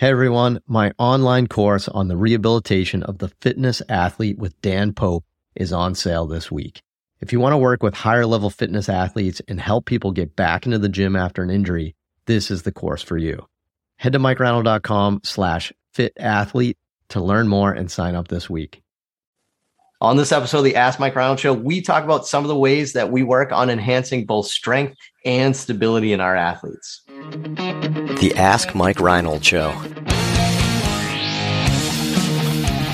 Hey everyone, my online course on the rehabilitation of the fitness athlete with Dan Pope is on sale this week. If you want to work with higher level fitness athletes and help people get back into the gym after an injury, this is the course for you. Head to mikereinold.com slash fit athlete to learn more and sign up this week. On this episode of the Ask Mike Reinold Show, we talk about some of the ways that we work on enhancing both strength and stability in our athletes. The Ask Mike Reinold Show.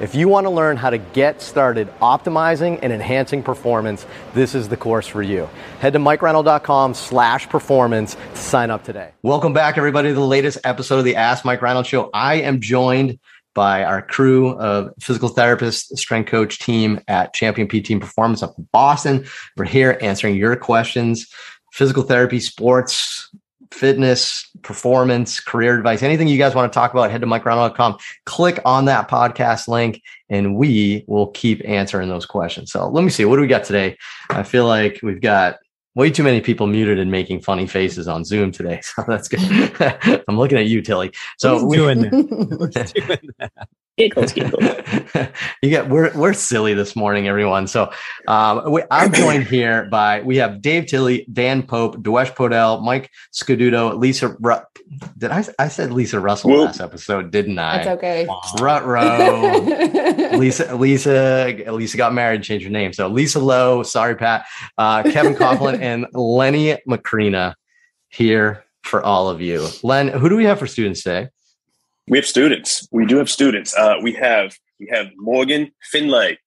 If you want to learn how to get started optimizing and enhancing performance, this is the course for you. Head to mikereinold.com slash performance to sign up today. Welcome back, everybody, to the latest episode of the Ask Mike Reinold Show. I am joined by our crew of physical therapists, strength coach team at Champion PT and Performance up in Boston. We're here answering your questions, physical therapy, sports, fitness, performance, career advice, anything you guys want to talk about, head to mikereinold.com, click on that podcast link, and we will keep answering those questions. So let me see, what do we got today? I feel like we've got way too many people muted and making funny faces on Zoom today. So that's good. I'm looking at you, Tilly. So we, doing that? giggles, giggles. you get we're we're silly this morning, everyone. So um, we, I'm joined here by we have Dave Tilley, Dan Pope, Dewesh Podell, Mike Scuduto, Lisa. Ru- did I I said Lisa Russell Whoop. last episode? Didn't I? That's okay. Rutro. Lisa Lisa Lisa got married, changed her name. So Lisa Lowe. Sorry, Pat. Uh, Kevin Coughlin and Lenny Macrina here for all of you. Len, who do we have for students today? We have students. We do have students. Uh, we have we have Morgan Finlay,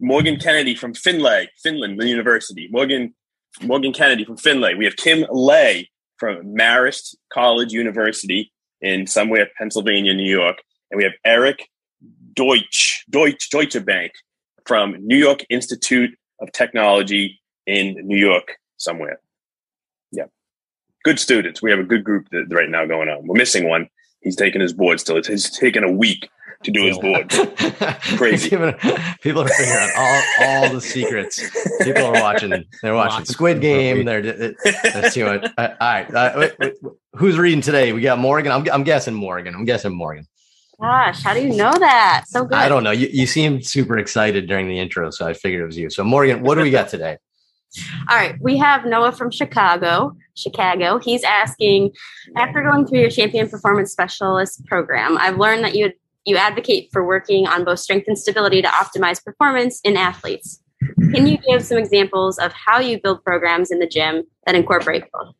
Morgan Kennedy from Findlay, Finland University. Morgan Morgan Kennedy from Findlay. We have Kim Lay from Marist College University in somewhere Pennsylvania, New York, and we have Eric Deutsch Deutsch Deutsche Bank from New York Institute of Technology in New York somewhere. Yeah, good students. We have a good group that, right now going on. We're missing one He's taking his board still. It's, it's taken a week to do his board. Crazy. People are figuring out all, all the secrets. People are watching. They're watching Squid Game. They're, they're too much. Uh, all right. Uh, wait, wait, who's reading today? We got Morgan. I'm, I'm guessing Morgan. I'm guessing Morgan. Gosh, how do you know that? So good. I don't know. You, you seemed super excited during the intro, so I figured it was you. So, Morgan, what do we got today? All right, we have Noah from Chicago. Chicago. He's asking, after going through your Champion Performance Specialist program, I've learned that you you advocate for working on both strength and stability to optimize performance in athletes. Can you give some examples of how you build programs in the gym that incorporate both?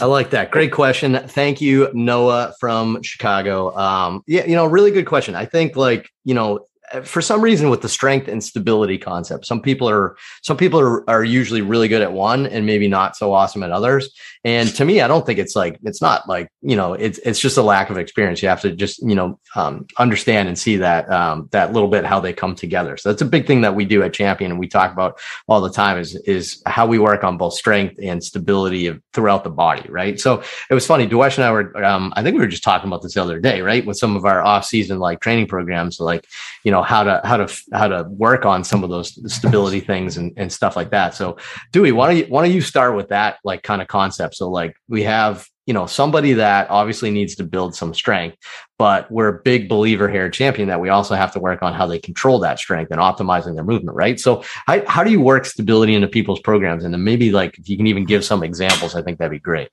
I like that. Great question. Thank you, Noah from Chicago. Um, yeah, you know, really good question. I think like, you know, for some reason with the strength and stability concept some people are some people are, are usually really good at one and maybe not so awesome at others. And to me i don't think it's like it's not like you know it's it's just a lack of experience. You have to just you know um, understand and see that um, that little bit how they come together. So that's a big thing that we do at champion and we talk about all the time is is how we work on both strength and stability of, throughout the body right? So it was funny Dewesh and i were um, i think we were just talking about this the other day right? With some of our off season like training programs like you know how to how to how to work on some of those stability things and, and stuff like that. So Dewey, why don't you why don't you start with that like kind of concept? So like we have you know somebody that obviously needs to build some strength but we're a big believer here at champion that we also have to work on how they control that strength and optimizing their movement right so how, how do you work stability into people's programs and then maybe like if you can even give some examples i think that'd be great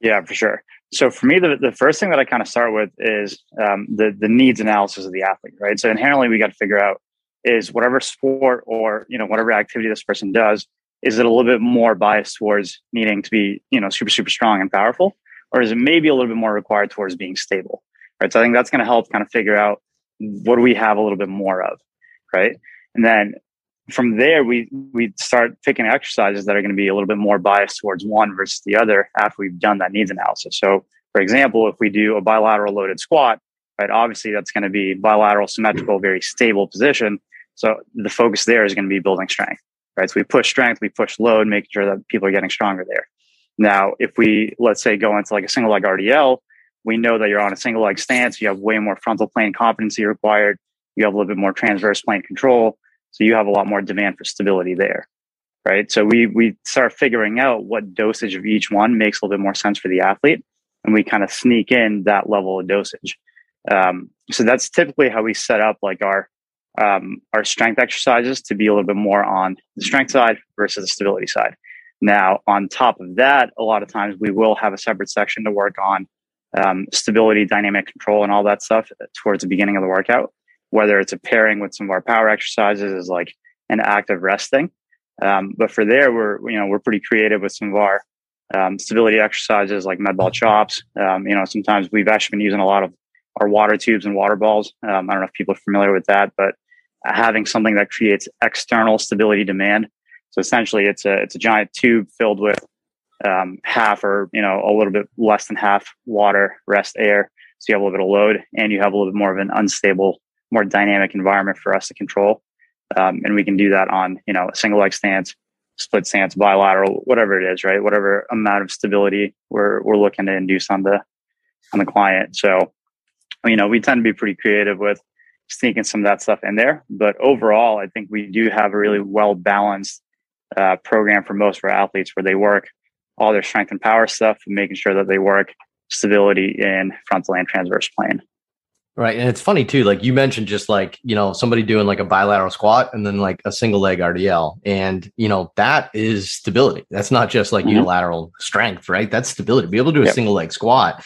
yeah for sure so for me, the, the first thing that I kind of start with is um, the the needs analysis of the athlete, right? So inherently, we got to figure out is whatever sport or you know whatever activity this person does, is it a little bit more biased towards needing to be you know super super strong and powerful, or is it maybe a little bit more required towards being stable, right? So I think that's going to help kind of figure out what do we have a little bit more of, right? And then from there, we we start picking exercises that are going to be a little bit more biased towards one versus the other after we've done that needs analysis. So, for example, if we do a bilateral loaded squat, right, obviously that's going to be bilateral, symmetrical, very stable position. So the focus there is going to be building strength. right? So we push strength, we push load, making sure that people are getting stronger there. Now, if we let's say go into like a single leg RDL, we know that you're on a single leg stance. You have way more frontal plane competency required. You have a little bit more transverse plane control. So you have a lot more demand for stability there. Right. So we we start figuring out what dosage of each one makes a little bit more sense for the athlete. And we kind of sneak in that level of dosage. Um, so that's typically how we set up like our um, our strength exercises to be a little bit more on the strength side versus the stability side. Now, on top of that, a lot of times we will have a separate section to work on um, stability, dynamic control, and all that stuff towards the beginning of the workout. Whether it's a pairing with some of our power exercises, is like an active resting. Um, but for there, we're you know we're pretty creative with some of our um, stability exercises like med ball chops. Um, you know, sometimes we've actually been using a lot of our water tubes and water balls. Um, I don't know if people are familiar with that, but having something that creates external stability demand. So essentially, it's a it's a giant tube filled with um, half or you know a little bit less than half water, rest air. So you have a little bit of load, and you have a little bit more of an unstable, more dynamic environment for us to control. Um, and we can do that on you know a single leg stance, split stance, bilateral, whatever it is, right? Whatever amount of stability we're we're looking to induce on the on the client. So you know we tend to be pretty creative with sneaking some of that stuff in there. But overall, I think we do have a really well balanced uh, program for most of our athletes where they work all their strength and power stuff making sure that they work stability in frontal and transverse plane. Right. And it's funny too, like you mentioned just like, you know, somebody doing like a bilateral squat and then like a single leg RDL. And, you know, that is stability. That's not just like mm-hmm. unilateral strength, right? That's stability. Be able to do a yep. single leg squat,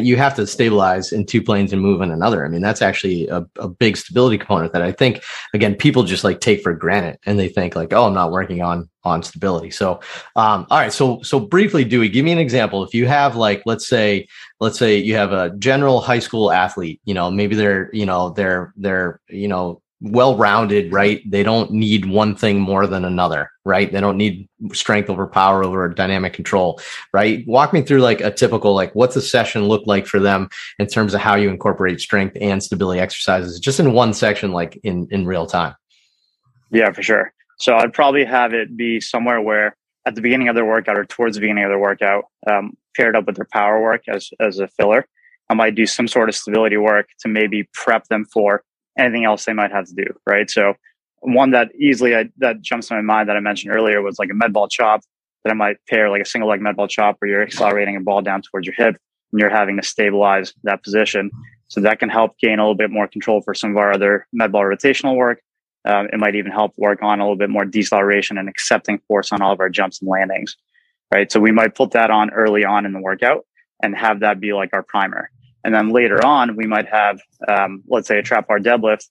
you have to stabilize in two planes and move in another. I mean, that's actually a, a big stability component that I think, again, people just like take for granted and they think like, oh, I'm not working on on stability. So, um, all right. So, so briefly, Dewey, give me an example. If you have like, let's say, let's say you have a general high school athlete, you know, maybe they're, you know, they're, they're, you know, well-rounded, right? They don't need one thing more than another, right? They don't need strength over power over dynamic control, right? Walk me through like a typical, like what's a session look like for them in terms of how you incorporate strength and stability exercises just in one section, like in, in real time. Yeah, for sure. So I'd probably have it be somewhere where at the beginning of their workout or towards the beginning of their workout, um, paired up with their power work as, as a filler. I might do some sort of stability work to maybe prep them for anything else they might have to do. Right. So one that easily I, that jumps to my mind that I mentioned earlier was like a med ball chop that I might pair like a single leg med ball chop where you're accelerating a ball down towards your hip and you're having to stabilize that position. So that can help gain a little bit more control for some of our other med ball rotational work um, it might even help work on a little bit more deceleration and accepting force on all of our jumps and landings, right? So we might put that on early on in the workout and have that be like our primer. And then later on, we might have, um, let's say, a trap bar deadlift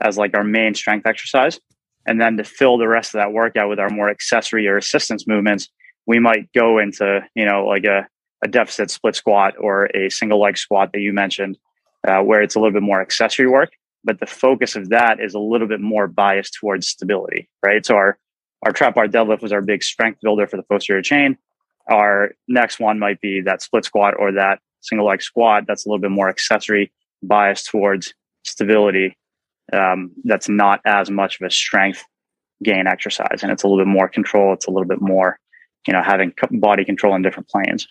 as like our main strength exercise. And then to fill the rest of that workout with our more accessory or assistance movements, we might go into, you know, like a, a deficit split squat or a single leg squat that you mentioned, uh, where it's a little bit more accessory work but the focus of that is a little bit more biased towards stability, right? So our our trap bar deadlift was our big strength builder for the posterior chain. Our next one might be that split squat or that single leg squat. That's a little bit more accessory biased towards stability. Um, that's not as much of a strength gain exercise, and it's a little bit more control. It's a little bit more, you know, having body control in different planes.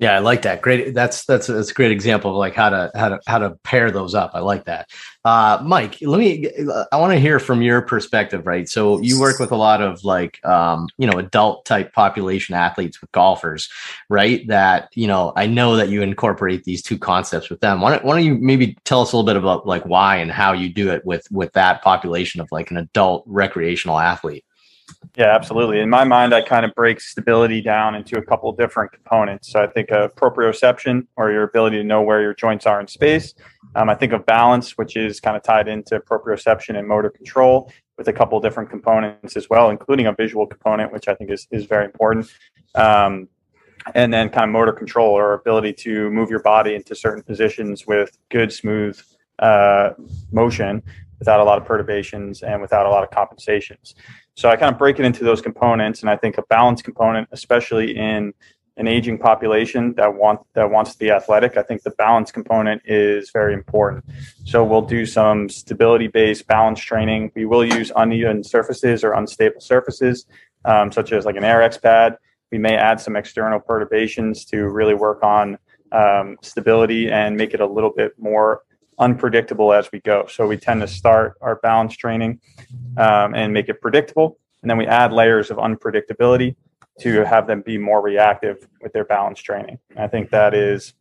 Yeah, I like that. Great. That's that's that's a great example of like how to how to how to pair those up. I like that. Uh, Mike, let me. I want to hear from your perspective, right? So you work with a lot of like um, you know adult type population athletes with golfers, right? That you know I know that you incorporate these two concepts with them. Why don't, why don't you maybe tell us a little bit about like why and how you do it with with that population of like an adult recreational athlete? Yeah, absolutely. In my mind, I kind of break stability down into a couple different components. So I think of proprioception, or your ability to know where your joints are in space. Um, I think of balance, which is kind of tied into proprioception and motor control, with a couple different components as well, including a visual component, which I think is is very important. Um, and then kind of motor control, or ability to move your body into certain positions with good, smooth uh, motion without a lot of perturbations and without a lot of compensations. So I kind of break it into those components, and I think a balance component, especially in an aging population that want that wants to be athletic, I think the balance component is very important. So we'll do some stability based balance training. We will use uneven surfaces or unstable surfaces, um, such as like an Airex pad. We may add some external perturbations to really work on um, stability and make it a little bit more unpredictable as we go. So we tend to start our balance training um, and make it predictable, and then we add layers of unpredictability to have them be more reactive with their balance training. I think that is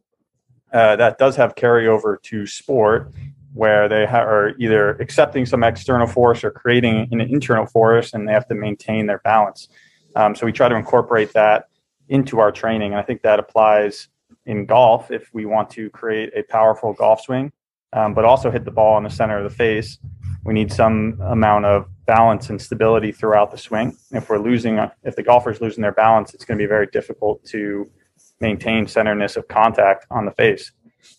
uh, that does have carryover to sport, where they ha- are either accepting some external force or creating an internal force, and they have to maintain their balance. Um, so we try to incorporate that into our training, and I think that applies in golf if we want to create a powerful golf swing, um, but also hit the ball in the center of the face. We need some amount of balance and stability throughout the swing. If we're losing, if the golfer's losing their balance, it's going to be very difficult to maintain centerness of contact on the face.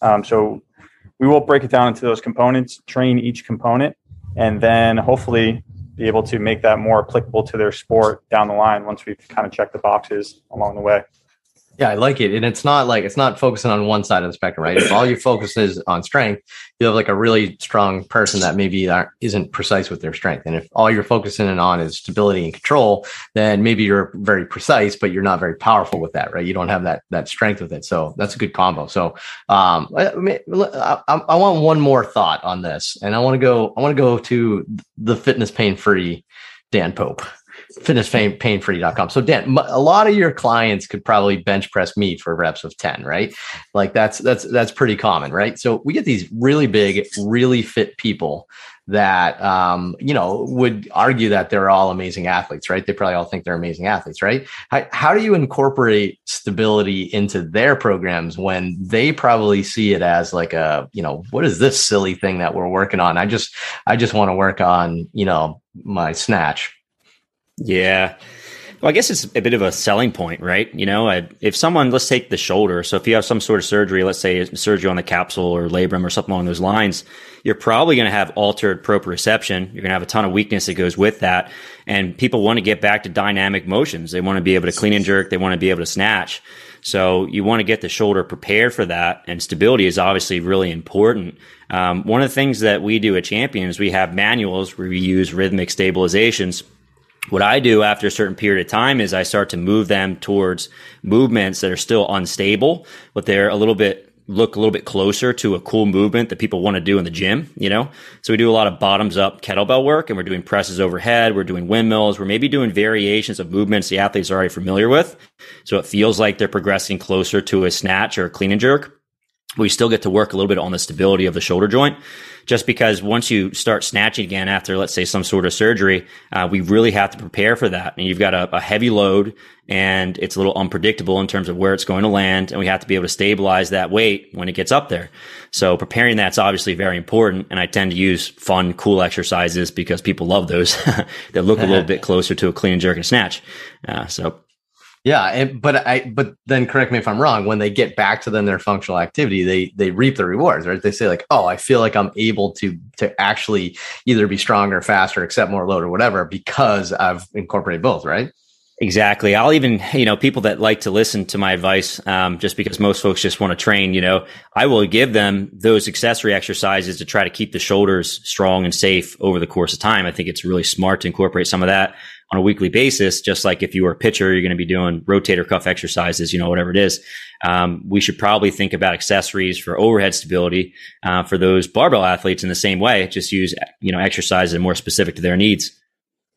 Um, so we will break it down into those components, train each component, and then hopefully be able to make that more applicable to their sport down the line once we've kind of checked the boxes along the way. Yeah, I like it. And it's not like it's not focusing on one side of the spectrum, right? If all your focus is on strength, you have like a really strong person that maybe isn't precise with their strength. And if all you're focusing on is stability and control, then maybe you're very precise, but you're not very powerful with that, right? You don't have that that strength with it. So that's a good combo. So um, I, I, I want one more thought on this, and I want to go. I want to go to the fitness pain free Dan Pope fitnesspainfree.com. So Dan, a lot of your clients could probably bench press me for reps of 10, right? Like that's that's that's pretty common, right? So we get these really big, really fit people that um, you know would argue that they're all amazing athletes, right? They probably all think they're amazing athletes, right? How, how do you incorporate stability into their programs when they probably see it as like a, you know, what is this silly thing that we're working on? I just I just want to work on, you know, my snatch yeah. Well, I guess it's a bit of a selling point, right? You know, if someone, let's take the shoulder. So if you have some sort of surgery, let's say surgery on the capsule or labrum or something along those lines, you're probably going to have altered proprioception. You're going to have a ton of weakness that goes with that. And people want to get back to dynamic motions. They want to be able to clean and jerk. They want to be able to snatch. So you want to get the shoulder prepared for that. And stability is obviously really important. Um, one of the things that we do at Champions, we have manuals where we use rhythmic stabilizations what I do after a certain period of time is I start to move them towards movements that are still unstable, but they're a little bit look a little bit closer to a cool movement that people want to do in the gym, you know? So we do a lot of bottoms up kettlebell work and we're doing presses overhead. We're doing windmills. We're maybe doing variations of movements the athletes are already familiar with. So it feels like they're progressing closer to a snatch or a clean and jerk. We still get to work a little bit on the stability of the shoulder joint just because once you start snatching again after, let's say, some sort of surgery, uh, we really have to prepare for that. And you've got a, a, heavy load and it's a little unpredictable in terms of where it's going to land. And we have to be able to stabilize that weight when it gets up there. So preparing that's obviously very important. And I tend to use fun, cool exercises because people love those that look a little bit closer to a clean and jerk and snatch. Uh, so yeah, but I but then correct me if I'm wrong. When they get back to then their functional activity, they they reap the rewards, right? They say like, oh, I feel like I'm able to to actually either be stronger, faster, accept more load, or whatever because I've incorporated both, right? Exactly. I'll even, you know, people that like to listen to my advice, um, just because most folks just want to train, you know, I will give them those accessory exercises to try to keep the shoulders strong and safe over the course of time. I think it's really smart to incorporate some of that on a weekly basis, just like if you were a pitcher, you're going to be doing rotator cuff exercises, you know, whatever it is. Um, we should probably think about accessories for overhead stability uh, for those barbell athletes in the same way. Just use, you know, exercises more specific to their needs.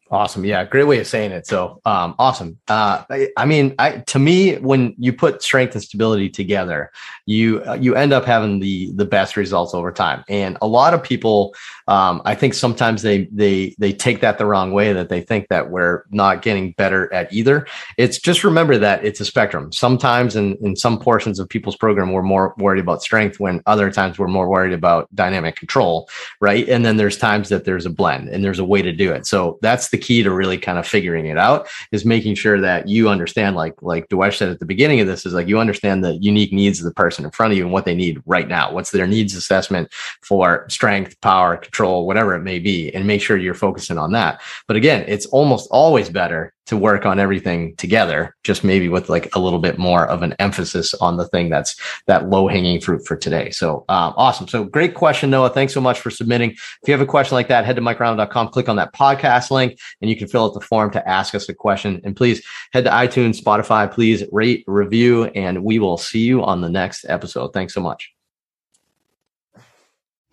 Awesome. Yeah. Great way of saying it. So, um, awesome. Uh, I, I, mean, I, to me, when you put strength and stability together, you, uh, you end up having the, the best results over time. And a lot of people, um, I think sometimes they, they, they take that the wrong way that they think that we're not getting better at either. It's just remember that it's a spectrum. Sometimes in, in some portions of people's program, we're more worried about strength when other times we're more worried about dynamic control. Right. And then there's times that there's a blend and there's a way to do it. So that's the key to really kind of figuring it out is making sure that you understand, like like Dewesh said at the beginning of this, is like you understand the unique needs of the person in front of you and what they need right now. What's their needs assessment for strength, power, control, whatever it may be, and make sure you're focusing on that. But again, it's almost always better to work on everything together, just maybe with like a little bit more of an emphasis on the thing that's that low hanging fruit for today. So um, awesome. So great question, Noah. Thanks so much for submitting. If you have a question like that, head to mikereinold.com, click on that podcast link, and you can fill out the form to ask us a question. And please head to iTunes, Spotify, please rate, review, and we will see you on the next episode. Thanks so much.